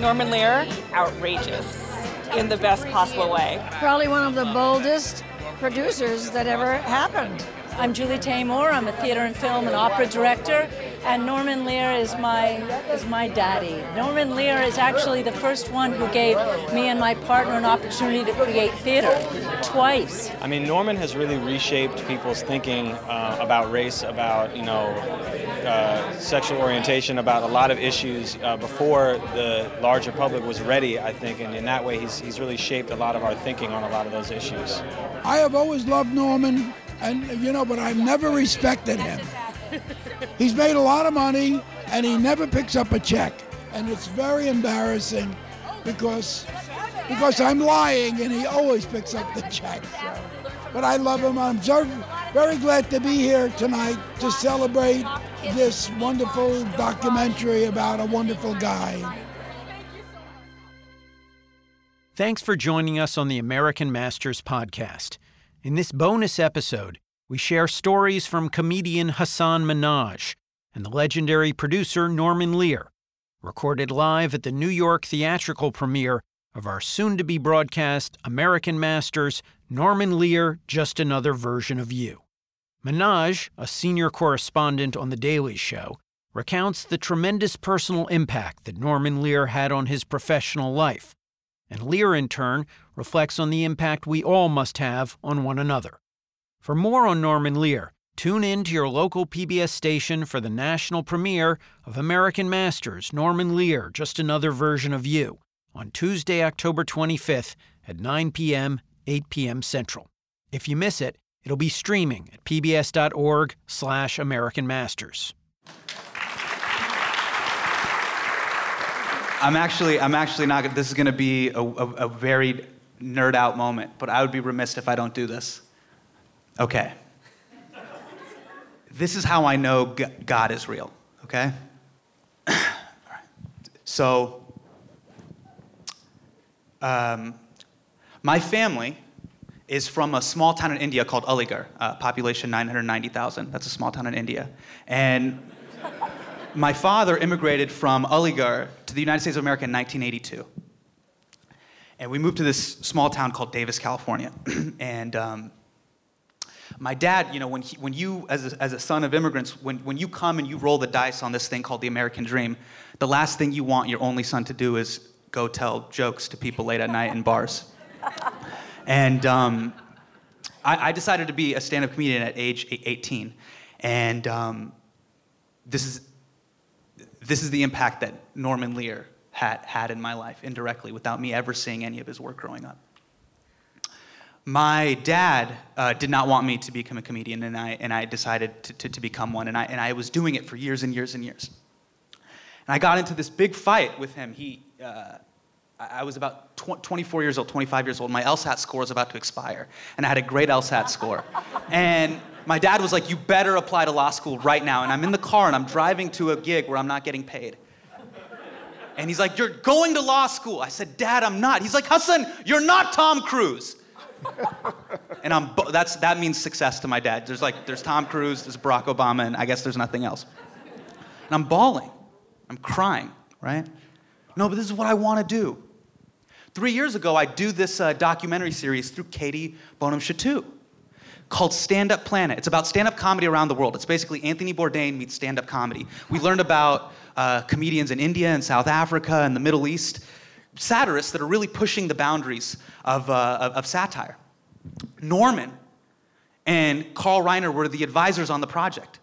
Norman Lear, outrageous in the best possible way. Probably one of the boldest producers that ever happened. I'm Julie Taymor. I'm a theater and film and opera director, and Norman Lear is my is my daddy. Norman Lear is actually the first one who gave me and my partner an opportunity to create theater twice. I mean, Norman has really reshaped people's thinking uh, about race, about you know uh, sexual orientation, about a lot of issues uh, before the larger public was ready. I think, and in that way, he's he's really shaped a lot of our thinking on a lot of those issues. I have always loved Norman and you know, but I've never respected him. He's made a lot of money, and he never picks up a check, and it's very embarrassing because because I'm lying, and he always picks up the check. But I love him. I'm very glad to be here tonight to celebrate this wonderful documentary about a wonderful guy. Thanks for joining us on the American Masters podcast. In this bonus episode, we share stories from comedian Hasan Minhaj and the legendary producer Norman Lear, recorded live at the New York theatrical premiere of our soon to be broadcast American Masters Norman Lear Just Another Version of You. Minhaj, a senior correspondent on The Daily Show, recounts the tremendous personal impact that Norman Lear had on his professional life and Lear, in turn, reflects on the impact we all must have on one another. For more on Norman Lear, tune in to your local PBS station for the national premiere of American Masters Norman Lear Just Another Version of You on Tuesday, October 25th at 9 p.m., 8 p.m. Central. If you miss it, it'll be streaming at pbs.org slash American Masters. I'm actually, I'm actually not. This is going to be a, a, a very nerd out moment, but I would be remiss if I don't do this. Okay. This is how I know God is real. Okay. So, um, my family is from a small town in India called Aligarh, uh, population 990,000. That's a small town in India, and my father immigrated from Aligarh to the United States of America in 1982. And we moved to this small town called Davis, California. and um, my dad, you know, when, he, when you, as a, as a son of immigrants, when, when you come and you roll the dice on this thing called the American dream, the last thing you want your only son to do is go tell jokes to people late at night in bars. and um, I, I, decided to be a stand up comedian at age 18. And um, this is this is the impact that Norman Lear had, had in my life indirectly without me ever seeing any of his work growing up. My dad uh, did not want me to become a comedian, and I, and I decided to, to, to become one, and I, and I was doing it for years and years and years. And I got into this big fight with him. He, uh, I was about tw- 24 years old, 25 years old. My LSAT score was about to expire, and I had a great LSAT score. and my dad was like, You better apply to law school right now. And I'm in the car and I'm driving to a gig where I'm not getting paid. And he's like, You're going to law school. I said, Dad, I'm not. He's like, Hasan, you're not Tom Cruise. and I'm, that's, that means success to my dad. There's like, there's Tom Cruise, there's Barack Obama, and I guess there's nothing else. And I'm bawling. I'm crying, right? No, but this is what I want to do. Three years ago, I do this uh, documentary series through Katie Bonham Chatou called Stand Up Planet. It's about stand up comedy around the world. It's basically Anthony Bourdain meets stand up comedy. We learned about uh, comedians in India and South Africa and the Middle East, satirists that are really pushing the boundaries of, uh, of, of satire. Norman and Carl Reiner were the advisors on the project.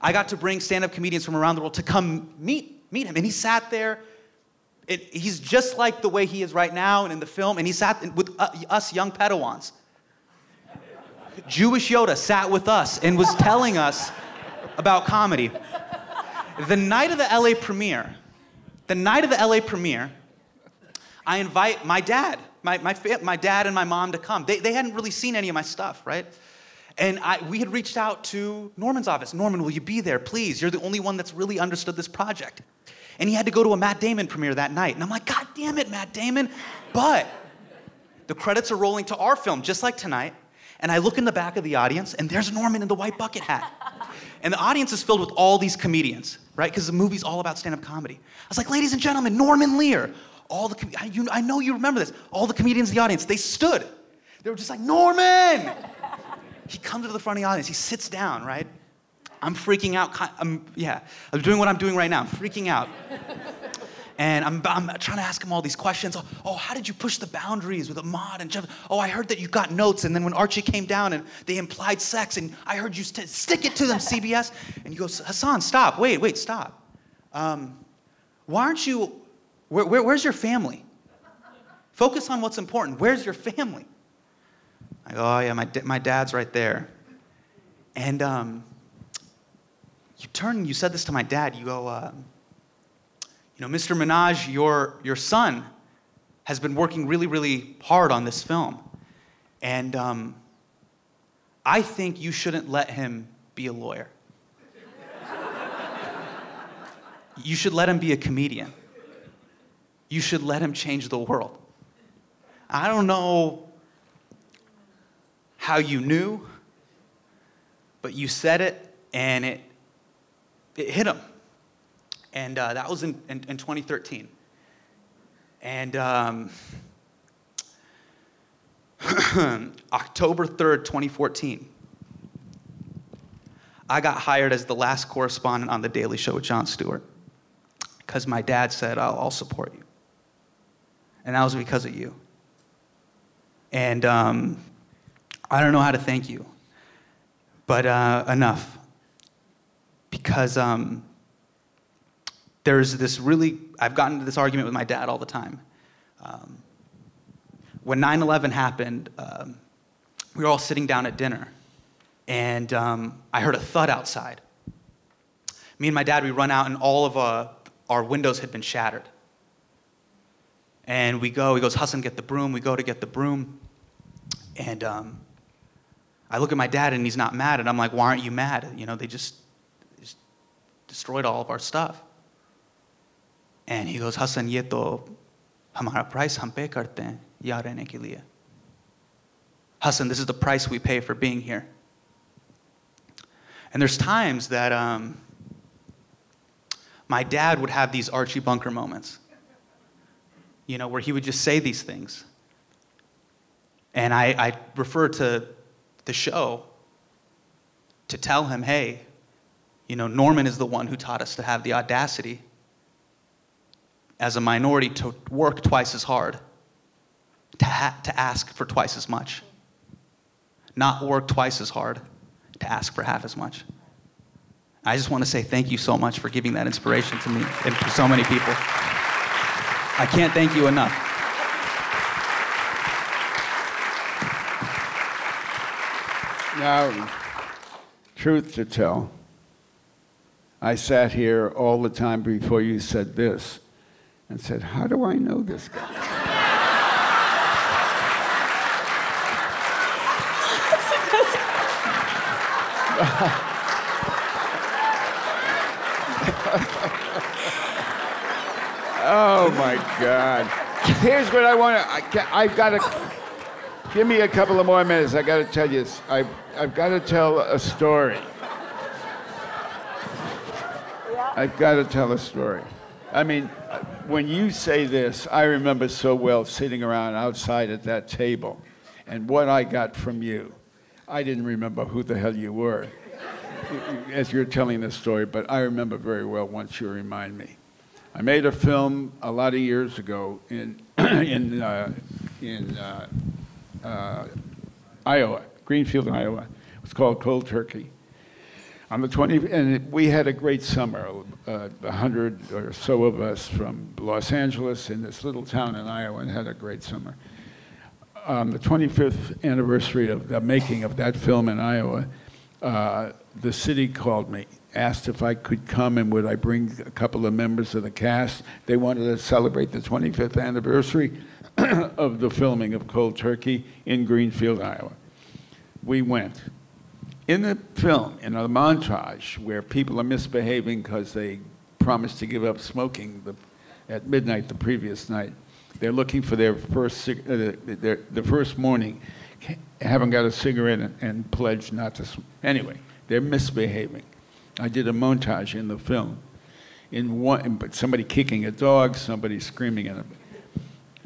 I got to bring stand up comedians from around the world to come meet, meet him, and he sat there. It, he's just like the way he is right now and in the film, and he sat with uh, us young Padawans Jewish Yoda sat with us and was telling us about comedy. The night of the LA premiere, the night of the LA premiere, I invite my dad, my, my, my dad and my mom to come. They, they hadn't really seen any of my stuff, right? And I, we had reached out to Norman's office. Norman, will you be there, please? You're the only one that's really understood this project. And he had to go to a Matt Damon premiere that night. And I'm like, God damn it, Matt Damon. But the credits are rolling to our film, just like tonight and I look in the back of the audience, and there's Norman in the white bucket hat. and the audience is filled with all these comedians, right? Because the movie's all about stand-up comedy. I was like, ladies and gentlemen, Norman Lear. All the com- I, you, I know you remember this. All the comedians in the audience, they stood. They were just like, Norman. he comes to the front of the audience. He sits down, right? I'm freaking out. I'm, yeah, I'm doing what I'm doing right now. I'm freaking out. And I'm, I'm trying to ask him all these questions. Oh, oh, how did you push the boundaries with Ahmad and Jeff? Oh, I heard that you got notes. And then when Archie came down and they implied sex, and I heard you st- stick it to them, CBS. And he goes, Hasan, stop. Wait, wait, stop. Um, why aren't you, where, where, where's your family? Focus on what's important. Where's your family? I go, oh, yeah, my, my dad's right there. And um, you turn and you said this to my dad. You go, uh, you know, Mr. Minhaj, your, your son has been working really, really hard on this film. And um, I think you shouldn't let him be a lawyer. you should let him be a comedian. You should let him change the world. I don't know how you knew, but you said it and it, it hit him. And uh, that was in, in, in, 2013. And um, October 3rd, 2014, I got hired as the last correspondent on The Daily Show with Jon Stewart because my dad said, I'll, I'll, support you. And that was because of you. And um, I don't know how to thank you, but uh, enough. Because um, there's this really, I've gotten into this argument with my dad all the time. Um, when 9 11 happened, um, we were all sitting down at dinner, and um, I heard a thud outside. Me and my dad, we run out, and all of uh, our windows had been shattered. And we go, he goes, Hasan, get the broom. We go to get the broom. And um, I look at my dad, and he's not mad. And I'm like, why aren't you mad? You know, they just destroyed all of our stuff. And he goes, Hasan, ये तो price हम pay karte हैं यहाँ ke liye." Hasan, this is the price we pay for being here. And there's times that um, my dad would have these Archie Bunker moments, you know, where he would just say these things. And I, I refer to the show to tell him, hey, you know, Norman is the one who taught us to have the audacity as a minority to work twice as hard, to, ha- to ask for twice as much, not work twice as hard to ask for half as much. I just want to say thank you so much for giving that inspiration to me and to so many people. I can't thank you enough. Now, truth to tell, I sat here all the time before you said this and said, How do I know this guy? oh my God. Here's what I want to, I've got to, give me a couple of more minutes. I got to tell you, I've, I've got to tell a story. I've got to tell a story. I mean, when you say this, I remember so well sitting around outside at that table and what I got from you. I didn't remember who the hell you were as you're telling this story, but I remember very well once you remind me. I made a film a lot of years ago in, in, uh, in uh, uh, Iowa, Greenfield, Iowa. It was called Cold Turkey on the 20th, and we had a great summer. Uh, a hundred or so of us from Los Angeles in this little town in Iowa and had a great summer. On the 25th anniversary of the making of that film in Iowa, uh, the city called me, asked if I could come and would I bring a couple of members of the cast. They wanted to celebrate the 25th anniversary of the filming of Cold Turkey in Greenfield, Iowa. We went in the film, in a montage where people are misbehaving because they promised to give up smoking the, at midnight the previous night, they're looking for their first uh, their, the first morning, haven't got a cigarette and, and pledged not to. Sm- anyway, they're misbehaving. I did a montage in the film. In one, but somebody kicking a dog, somebody screaming at him.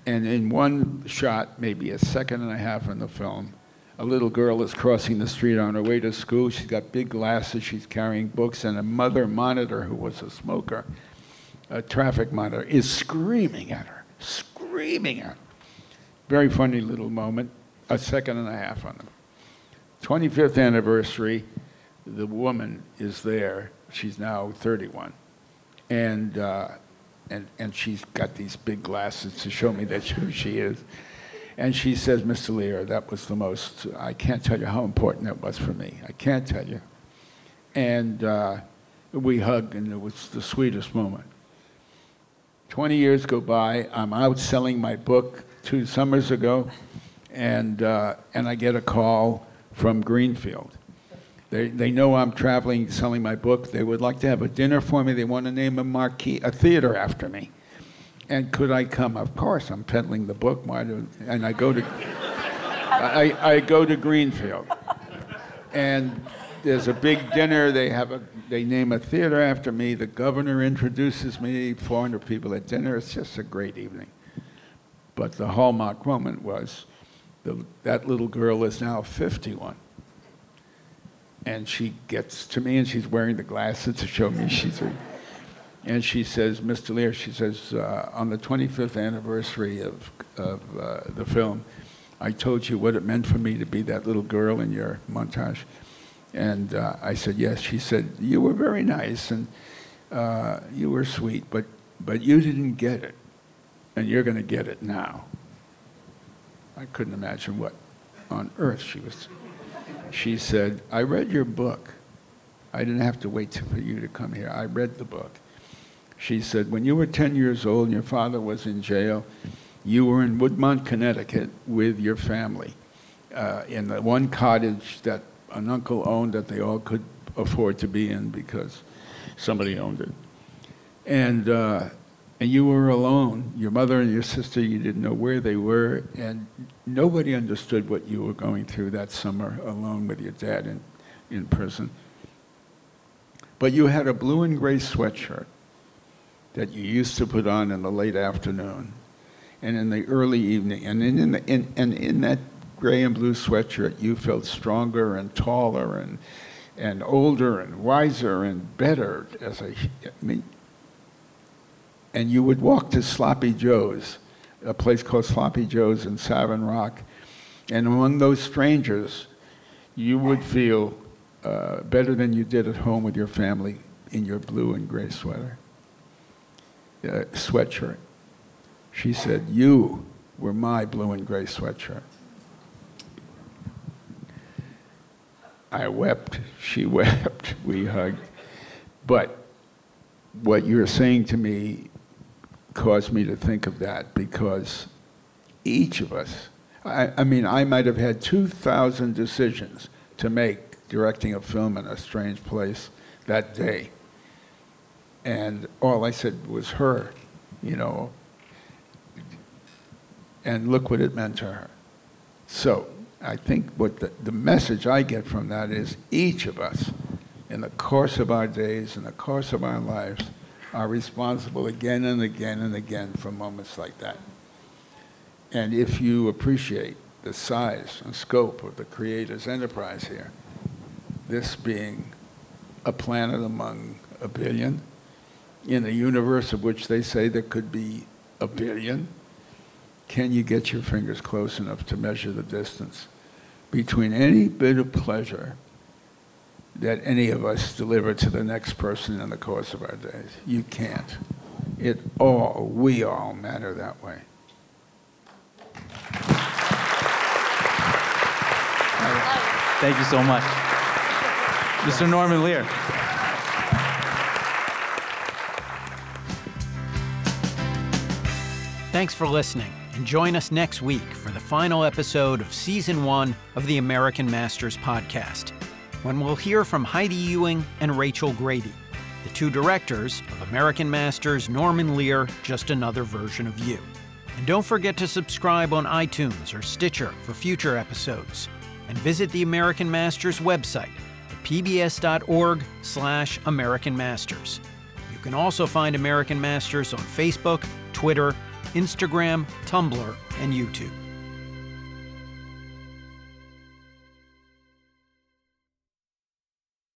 And in one shot, maybe a second and a half in the film, a little girl is crossing the street on her way to school. She's got big glasses, she's carrying books, and a mother monitor who was a smoker, a traffic monitor, is screaming at her, screaming at her. Very funny little moment, a second and a half on them. 25th anniversary, the woman is there. She's now 31. And, uh, and, and she's got these big glasses to show me that who she is. And she says, Mr. Lear, that was the most, I can't tell you how important that was for me. I can't tell you. And uh, we hugged, and it was the sweetest moment. 20 years go by, I'm out selling my book two summers ago, and, uh, and I get a call from Greenfield. They, they know I'm traveling, selling my book. They would like to have a dinner for me. They want to name a marquee, a theater after me. And could I come? Of course, I'm peddling the book. And I go to, I, I go to Greenfield, and there's a big dinner. They have a, they name a theater after me. The governor introduces me. 400 people at dinner. It's just a great evening. But the hallmark moment was, the, that little girl is now 51 and she gets to me and she's wearing the glasses to show me she's and she says mr lear she says uh, on the 25th anniversary of, of uh, the film i told you what it meant for me to be that little girl in your montage and uh, i said yes she said you were very nice and uh, you were sweet but but you didn't get it and you're going to get it now i couldn't imagine what on earth she was she said, I read your book. I didn't have to wait for you to come here. I read the book. She said, when you were 10 years old and your father was in jail, you were in Woodmont, Connecticut with your family uh, in the one cottage that an uncle owned that they all could afford to be in because somebody owned it. And uh, and you were alone. Your mother and your sister, you didn't know where they were, and nobody understood what you were going through that summer alone with your dad in, in prison. But you had a blue and gray sweatshirt that you used to put on in the late afternoon and in the early evening. And in, the, in, and in that gray and blue sweatshirt, you felt stronger and taller and, and older and wiser and better as a, I mean, and you would walk to Sloppy Joe's, a place called Sloppy Joe's in Savin Rock, and among those strangers, you would feel uh, better than you did at home with your family in your blue and gray sweater, uh, sweatshirt. She said, You were my blue and gray sweatshirt. I wept, she wept, we hugged. But what you're saying to me caused me to think of that because each of us, I, I mean, I might have had 2,000 decisions to make directing a film in a strange place that day. And all I said was her, you know. And look what it meant to her. So I think what the, the message I get from that is each of us, in the course of our days, in the course of our lives, are responsible again and again and again for moments like that. And if you appreciate the size and scope of the Creator's enterprise here, this being a planet among a billion, in a universe of which they say there could be a billion, can you get your fingers close enough to measure the distance between any bit of pleasure that any of us deliver to the next person in the course of our days. You can't. It all, we all matter that way. Thank you so much. Mr. Norman Lear. Thanks for listening, and join us next week for the final episode of Season 1 of the American Masters Podcast when we'll hear from Heidi Ewing and Rachel Grady, the two directors of American Masters Norman Lear, Just Another Version of You. And don't forget to subscribe on iTunes or Stitcher for future episodes. And visit the American Masters website at pbs.org slash American Masters. You can also find American Masters on Facebook, Twitter, Instagram, Tumblr, and YouTube.